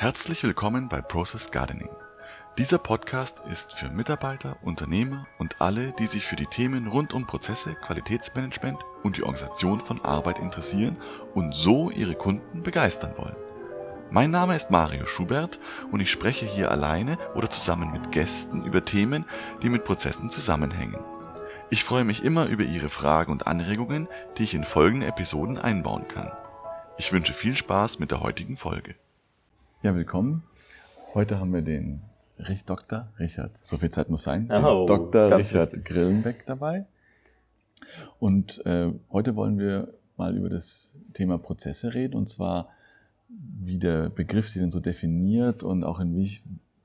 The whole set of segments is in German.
Herzlich willkommen bei Process Gardening. Dieser Podcast ist für Mitarbeiter, Unternehmer und alle, die sich für die Themen rund um Prozesse, Qualitätsmanagement und die Organisation von Arbeit interessieren und so ihre Kunden begeistern wollen. Mein Name ist Mario Schubert und ich spreche hier alleine oder zusammen mit Gästen über Themen, die mit Prozessen zusammenhängen. Ich freue mich immer über Ihre Fragen und Anregungen, die ich in folgende Episoden einbauen kann. Ich wünsche viel Spaß mit der heutigen Folge. Ja, willkommen. Heute haben wir den Dr. Richard, so viel Zeit muss sein, Oh, Dr. Richard wichtig. Grillenbeck dabei. Und äh, heute wollen wir mal über das Thema Prozesse reden und zwar, wie der Begriff sie denn so definiert und auch in wie,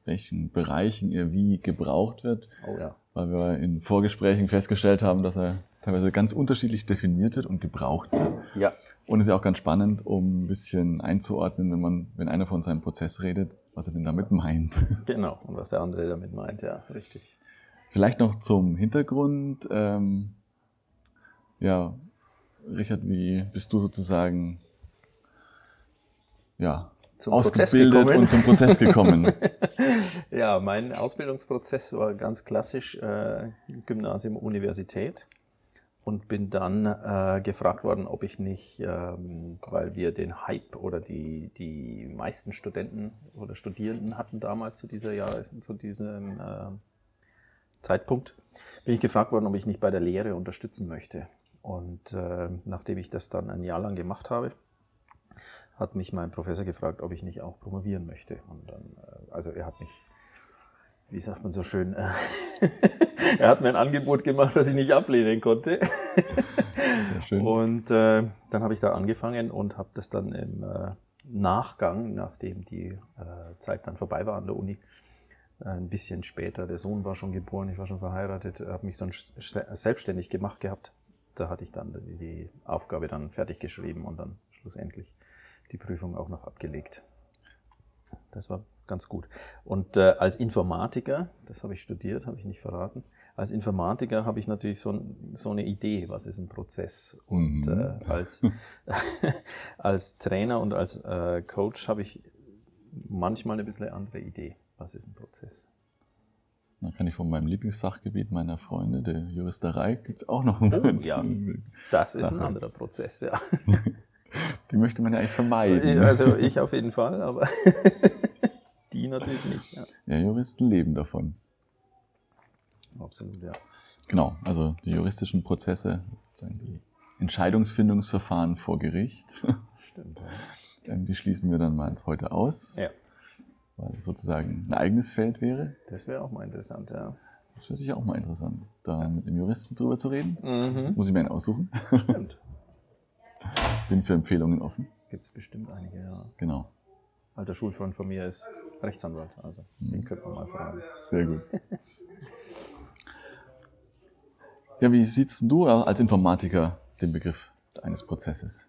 welchen Bereichen er wie gebraucht wird, Oh ja. weil wir in Vorgesprächen festgestellt haben, dass er teilweise ganz unterschiedlich definiert wird und gebraucht wird. Ja, Und es ist ja auch ganz spannend, um ein bisschen einzuordnen, wenn man, wenn einer von seinem Prozess redet, was er denn damit meint. genau. Und was der andere damit meint, ja, richtig. Vielleicht noch zum Hintergrund. Ähm, ja, Richard, wie bist du sozusagen ja, Zum ausgebildet und zum Prozess gekommen? Ja, mein Ausbildungsprozess war ganz klassisch äh, Gymnasium, Universität und bin dann äh, gefragt worden, ob ich nicht, ähm, weil wir den Hype oder die, die meisten Studenten oder Studierenden hatten damals zu dieser Jahr, zu diesem äh, Zeitpunkt, bin ich gefragt worden, ob ich nicht bei der Lehre unterstützen möchte. Und äh, nachdem ich das dann ein Jahr lang gemacht habe, hat mich mein Professor gefragt, ob ich nicht auch promovieren möchte. Und dann, äh, also er hat mich, wie sagt man so schön, er hat mir ein Angebot gemacht, das ich nicht ablehnen konnte. Sehr schön. Und äh, dann habe ich da angefangen und habe das dann im äh, Nachgang, nachdem die äh, Zeit dann vorbei war an der Uni, äh, ein bisschen später, der Sohn war schon geboren, ich war schon verheiratet, habe mich sonst selbstständig gemacht gehabt. Da hatte ich dann die- die Aufgabe dann fertig geschrieben und dann schlussendlich die Prüfung auch noch abgelegt. Das war ganz gut. Und äh, als Informatiker, das habe ich studiert, habe ich nicht verraten, als Informatiker habe ich natürlich so, so eine Idee, was ist ein Prozess. Und Mhm. äh, als, als Trainer und als äh, Coach habe ich manchmal eine bisschen andere Idee, was ist ein Prozess. Da kann ich von meinem Lieblingsfachgebiet meiner Freunde, der Juristerei, gibt es auch noch Oh, ja. Das ist ein anderer Prozess, ja. Die möchte man ja eigentlich vermeiden. Also ich auf jeden Fall, aber natürlich nicht. Ja. Ja, Juristen leben davon. Absolut, ja. Genau, also die juristischen Prozesse, sozusagen die Entscheidungsfindungsverfahren vor Gericht, Stimmt. Ja. ähm, die schließen wir dann mal heute aus, ja, weil es sozusagen ein eigenes Feld wäre. das wäre auch mal interessant, ja. Das wäre sicher auch mal interessant, da mit einem Juristen drüber zu reden. Mhm. Muss ich mir einen aussuchen. Stimmt. Bin für Empfehlungen offen. Gibt es bestimmt einige, ja. Genau, Alter Schulfreund von mir ist Rechtsanwalt, also den könnte man mal fragen. sehr gut. Ja, wie siehst du als Informatiker den Begriff eines Prozesses?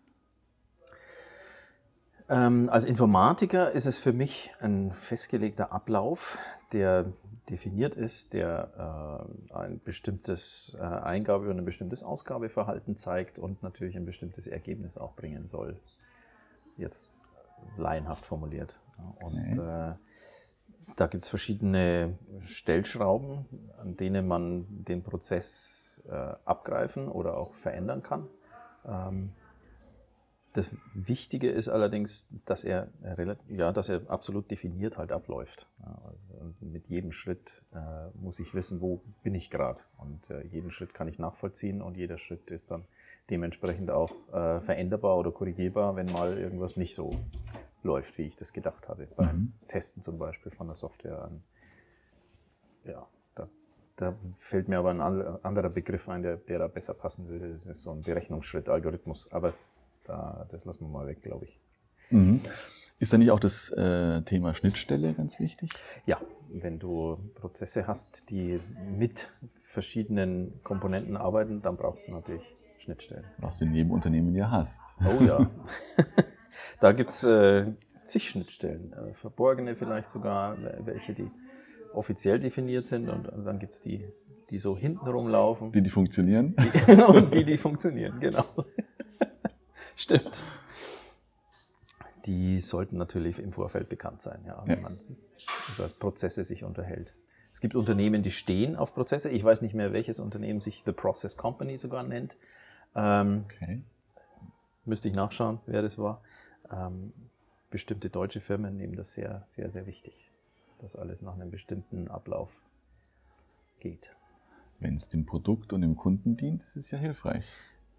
Ähm, als Informatiker ist es für mich ein festgelegter Ablauf, der definiert ist, der äh, ein bestimmtes äh, Eingabe- und ein bestimmtes Ausgabeverhalten zeigt und natürlich ein bestimmtes Ergebnis auch bringen soll. Jetzt laienhaft formuliert. Und äh, da gibt es verschiedene Stellschrauben, an denen man den Prozess äh, abgreifen oder auch verändern kann. Ähm, das Wichtige ist allerdings, dass er, ja, dass er absolut definiert halt abläuft. Ja, also mit jedem Schritt äh, muss ich wissen, wo bin ich gerade. Und äh, jeden Schritt kann ich nachvollziehen und jeder Schritt ist dann dementsprechend auch äh, veränderbar oder korrigierbar, wenn mal irgendwas nicht so läuft, wie ich das gedacht habe. Beim Mhm. Testen zum Beispiel von der Software an. Ja, da, da fällt mir aber ein an- anderer Begriff ein, der, der da besser passen würde. Das ist so ein Berechnungsschritt, Algorithmus. Aber da, das lassen wir mal weg, glaube ich. Mhm. Ist da nicht auch das äh, Thema Schnittstelle ganz wichtig? Ja, wenn du Prozesse hast, die mit verschiedenen Komponenten arbeiten, dann brauchst du natürlich Schnittstellen. Was du in jedem Unternehmen ja hast. Oh ja. da gibt es äh, zig Schnittstellen, äh, verborgene vielleicht sogar, wel- welche, die offiziell definiert sind und dann gibt es die, die so hinten rumlaufen Die, die funktionieren. und die, die funktionieren, genau. Stimmt. die sollten natürlich im Vorfeld bekannt sein, ja, wenn ja. man über Prozesse sich unterhält. Es gibt Unternehmen, die stehen auf Prozesse. Ich weiß nicht mehr, welches Unternehmen sich The Process Company sogar nennt. Ähm, okay. Müsste ich nachschauen, wer das war. Ähm, bestimmte deutsche Firmen nehmen das sehr, sehr, sehr wichtig, dass alles nach einem bestimmten Ablauf geht. Wenn es dem Produkt und dem Kunden dient, ist es ja hilfreich.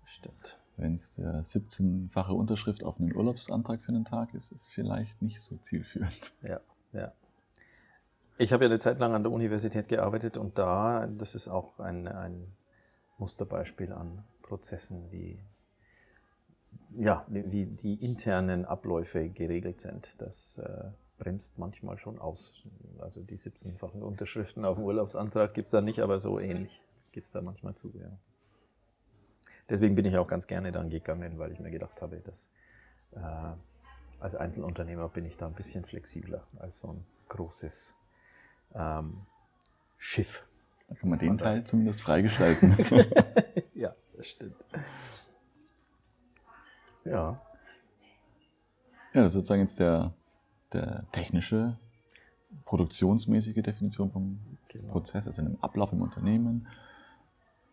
Stimmt. Wenn es der 17-fache Unterschrift auf einen Urlaubsantrag für einen Tag ist, ist es vielleicht nicht so zielführend. Ja, ja. Ich habe ja eine Zeit lang an der Universität gearbeitet und da, das ist auch ein, ein Musterbeispiel an Prozessen, wie, ja, wie die internen Abläufe geregelt sind. Das äh, bremst manchmal schon aus. Also die 17-fachen Unterschriften auf dem Urlaubsantrag gibt es da nicht, aber so ähnlich geht es da manchmal zu. Ja. Deswegen bin ich auch ganz gerne dann gegangen, weil ich mir gedacht habe, dass äh, als Einzelunternehmer bin ich da ein bisschen flexibler als so ein großes ähm, Schiff. Da kann man den man Teil zumindest freigestalten. ja, das stimmt. Ja. Ja, das ist sozusagen jetzt der, der technische, produktionsmäßige Definition vom genau. Prozess, also einem Ablauf im Unternehmen,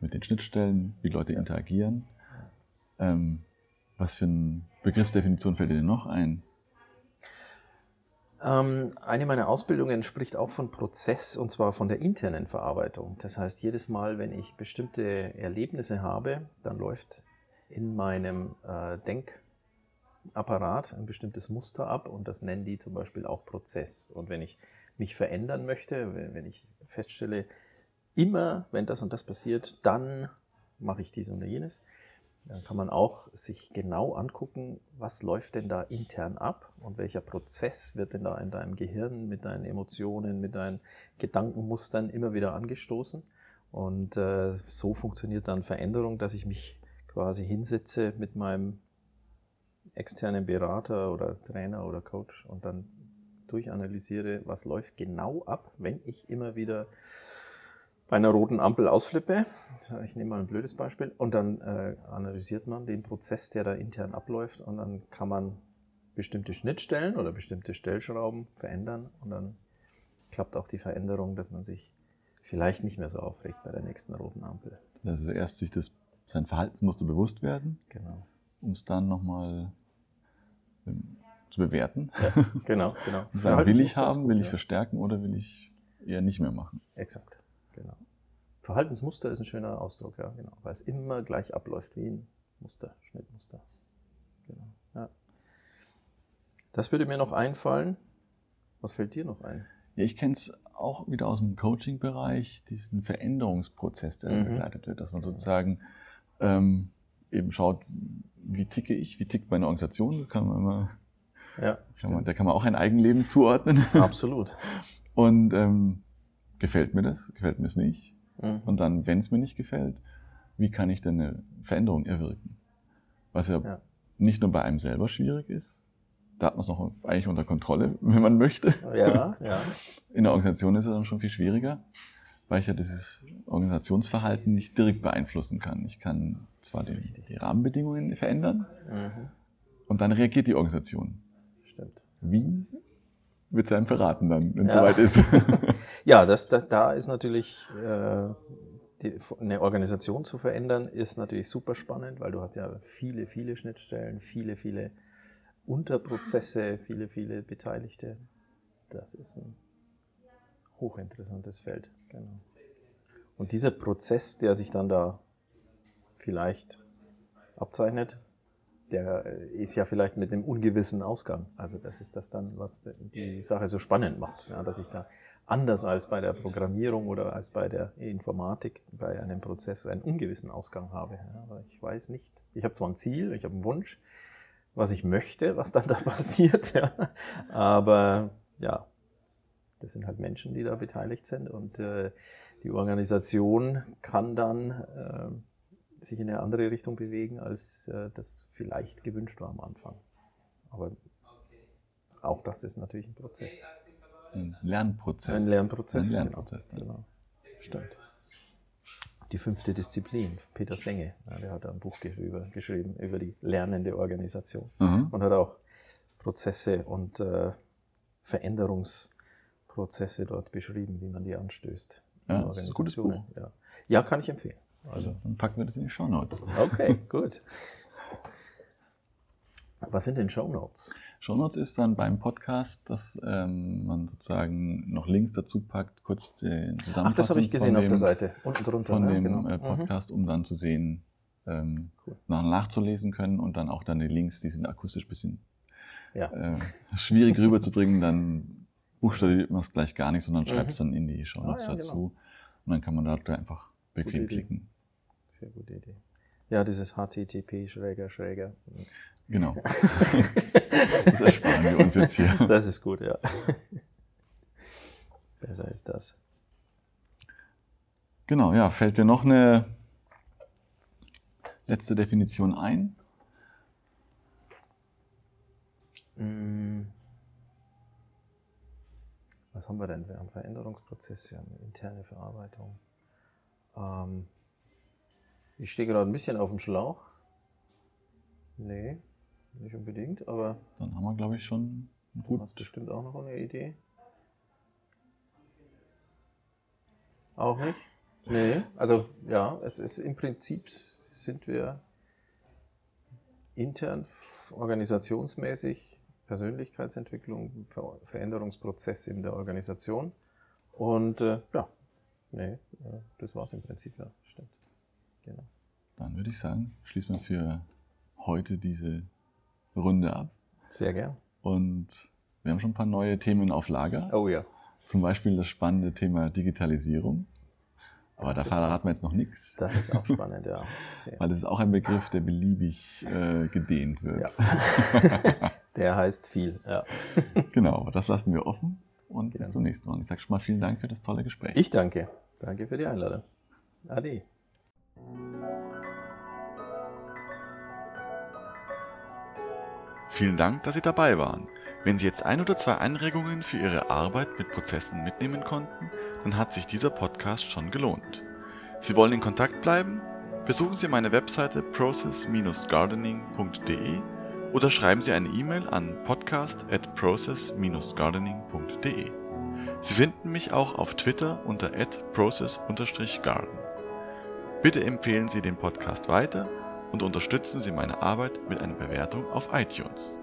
mit den Schnittstellen, wie Leute interagieren. Ähm, was für eine Begriffsdefinition fällt dir denn noch ein? Ähm, eine meiner Ausbildungen spricht auch von Prozess und zwar von der internen Verarbeitung. Das heißt, jedes Mal, wenn ich bestimmte Erlebnisse habe, dann läuft in meinem äh, Denkapparat ein bestimmtes Muster ab und das nennen die zum Beispiel auch Prozess. Und wenn ich mich verändern möchte, wenn ich feststelle, immer wenn das und das passiert, dann mache ich dies und jenes, dann kann man auch sich genau angucken, was läuft denn da intern ab und welcher Prozess wird denn da in deinem Gehirn mit deinen Emotionen, mit deinen Gedankenmustern immer wieder angestoßen. Und äh, so funktioniert dann Veränderung, dass ich mich quasi hinsetze mit meinem externen Berater oder Trainer oder Coach und dann durchanalysiere, was läuft genau ab, wenn ich immer wieder bei einer roten Ampel ausflippe, ich nehme mal ein blödes Beispiel, und dann äh, analysiert man den Prozess, der da intern abläuft, und dann kann man bestimmte Schnittstellen oder bestimmte Stellschrauben verändern. Und dann klappt auch die Veränderung, dass man sich vielleicht nicht mehr so aufregt bei der nächsten roten Ampel. Also erst sich das, sein Verhaltensmuster bewusst werden, genau. um es dann nochmal ähm, zu bewerten. Ja, genau, genau. Sagen, will ich haben, gut, will ich ja. verstärken oder will ich eher nicht mehr machen? Exakt. Genau. Verhaltensmuster ist ein schöner Ausdruck, ja, genau. Weil es immer gleich abläuft wie ein Muster, Schnittmuster. Genau. Ja. Das würde mir noch einfallen. Was fällt dir noch ein? Ja, ich kenne es auch wieder aus dem Coaching-Bereich, diesen Veränderungsprozess, der mhm. begleitet wird, dass man sozusagen ähm, eben schaut, wie ticke ich, wie tickt meine Organisation, da kann man immer, ja, kann man, da kann man auch ein Eigenleben zuordnen. Absolut. Und ähm, gefällt mir das, gefällt mir es nicht? Mhm. Und dann, wenn es mir nicht gefällt, wie kann ich denn eine Veränderung erwirken? Was ja, ja, nicht nur bei einem selber schwierig ist, da hat man es noch eigentlich unter Kontrolle, wenn man möchte. Ja, ja. In der Organisation ist es dann schon viel schwieriger, weil ich ja dieses Organisationsverhalten nicht direkt beeinflussen kann. Ich kann zwar die, die Rahmenbedingungen verändern mhm. und dann reagiert die Organisation. Stimmt. Wie wird es einem verraten dann, wenn es ja. soweit ist. ja, das, das, da ist natürlich äh, die, eine Organisation zu verändern, ist natürlich super spannend, weil du hast ja viele, viele Schnittstellen, viele, viele Unterprozesse, viele, viele Beteiligte. Das ist ein hochinteressantes Feld. Genau. Und dieser Prozess, der sich dann da vielleicht abzeichnet, der ist ja vielleicht mit einem ungewissen Ausgang. Also das ist das dann, was die Sache so spannend macht, ja, dass ich da anders als bei der Programmierung oder als bei der Informatik bei einem Prozess einen ungewissen Ausgang habe. Ja, ich weiß nicht. Ich habe zwar ein Ziel, ich habe einen Wunsch, was ich möchte, was dann da passiert, ja, aber ja, das sind halt Menschen, die da beteiligt sind und äh, die Organisation kann dann äh, sich in eine andere Richtung bewegen, als äh, das vielleicht gewünscht war am Anfang. Aber auch das ist natürlich ein Prozess. Ein Lernprozess. Ein Lernprozess. Ein Lernprozess. Genau. genau. Stimmt. Die fünfte Disziplin, Peter Senge, ja, der hat ein Buch geschrieben, geschrieben über die lernende Organisation mhm. und hat auch Prozesse und äh, Veränderungsprozesse dort beschrieben, wie man die anstößt. Ja, das ist ein gutes Buch. Ja. ja, kann ich empfehlen. Also, dann packen wir das in die Show Notes. Okay, gut. Was sind denn Show Notes? Show Notes ist dann beim Podcast, dass ähm, man sozusagen noch Links dazu packt, kurz die Zusammenfassung. Ach, das habe ich gesehen dem, auf der Seite, unten drunter. Von ne? dem genau. Äh, mhm. Podcast, um dann zu sehen, ähm, cool. nach, nachzulesen können und dann auch dann die Links, die sind akustisch ein bisschen ja. äh, schwierig rüberzubringen, dann buchstabiert man es gleich gar nicht, sondern schreibt es mhm. dann in die Show Notes ah, ja, dazu. Genau. Und dann kann man da einfach bequem klicken. Sehr gute Idee. Ja, dieses HTTP schräger, schräger. Genau. das ersparen wir uns jetzt hier. Das ist gut, ja. Besser ist das. Genau, ja. Fällt dir noch eine letzte Definition ein? Mm. Was haben wir denn? Wir haben Veränderungsprozesse, wir haben interne Verarbeitung. Ähm, ich stehe gerade ein bisschen auf dem Schlauch. Nee, nicht unbedingt, aber. Dann haben wir, glaube ich, schon gut. Du hast bestimmt auch noch eine Idee. Auch nicht? Nee, also ja, es ist im Prinzip sind wir intern organisationsmäßig Persönlichkeitsentwicklung, Ver Veränderungsprozess in der Organisation. Und äh, ja, nee, äh, das war es im Prinzip, ja, stimmt. Genau. Dann würde ich sagen, schließen wir für heute diese Runde ab. Sehr gern. Und wir haben schon ein paar neue Themen auf Lager. Oh ja. Zum Beispiel das spannende Thema Digitalisierung. Aber da verraten wir jetzt noch nichts. Das ist auch spannend, ja. Weil das ist auch ein Begriff, der beliebig äh, gedehnt wird. Ja. der heißt viel, ja. genau, das lassen wir offen und genau. bis zum nächsten Mal. Ich sage schon mal vielen Dank für das tolle Gespräch. Ich danke. Danke für die Einladung. Ade. Vielen Dank, dass Sie dabei waren. Wenn Sie jetzt ein oder zwei Anregungen für Ihre Arbeit mit Prozessen mitnehmen konnten, dann hat sich dieser Podcast schon gelohnt. Sie wollen in Kontakt bleiben? Besuchen Sie meine Webseite process-gardening.de oder schreiben Sie eine E-Mail an podcast at process-gardening.de. Sie finden mich auch auf Twitter unter process-garden. Bitte empfehlen Sie den Podcast weiter und unterstützen Sie meine Arbeit mit einer Bewertung auf iTunes.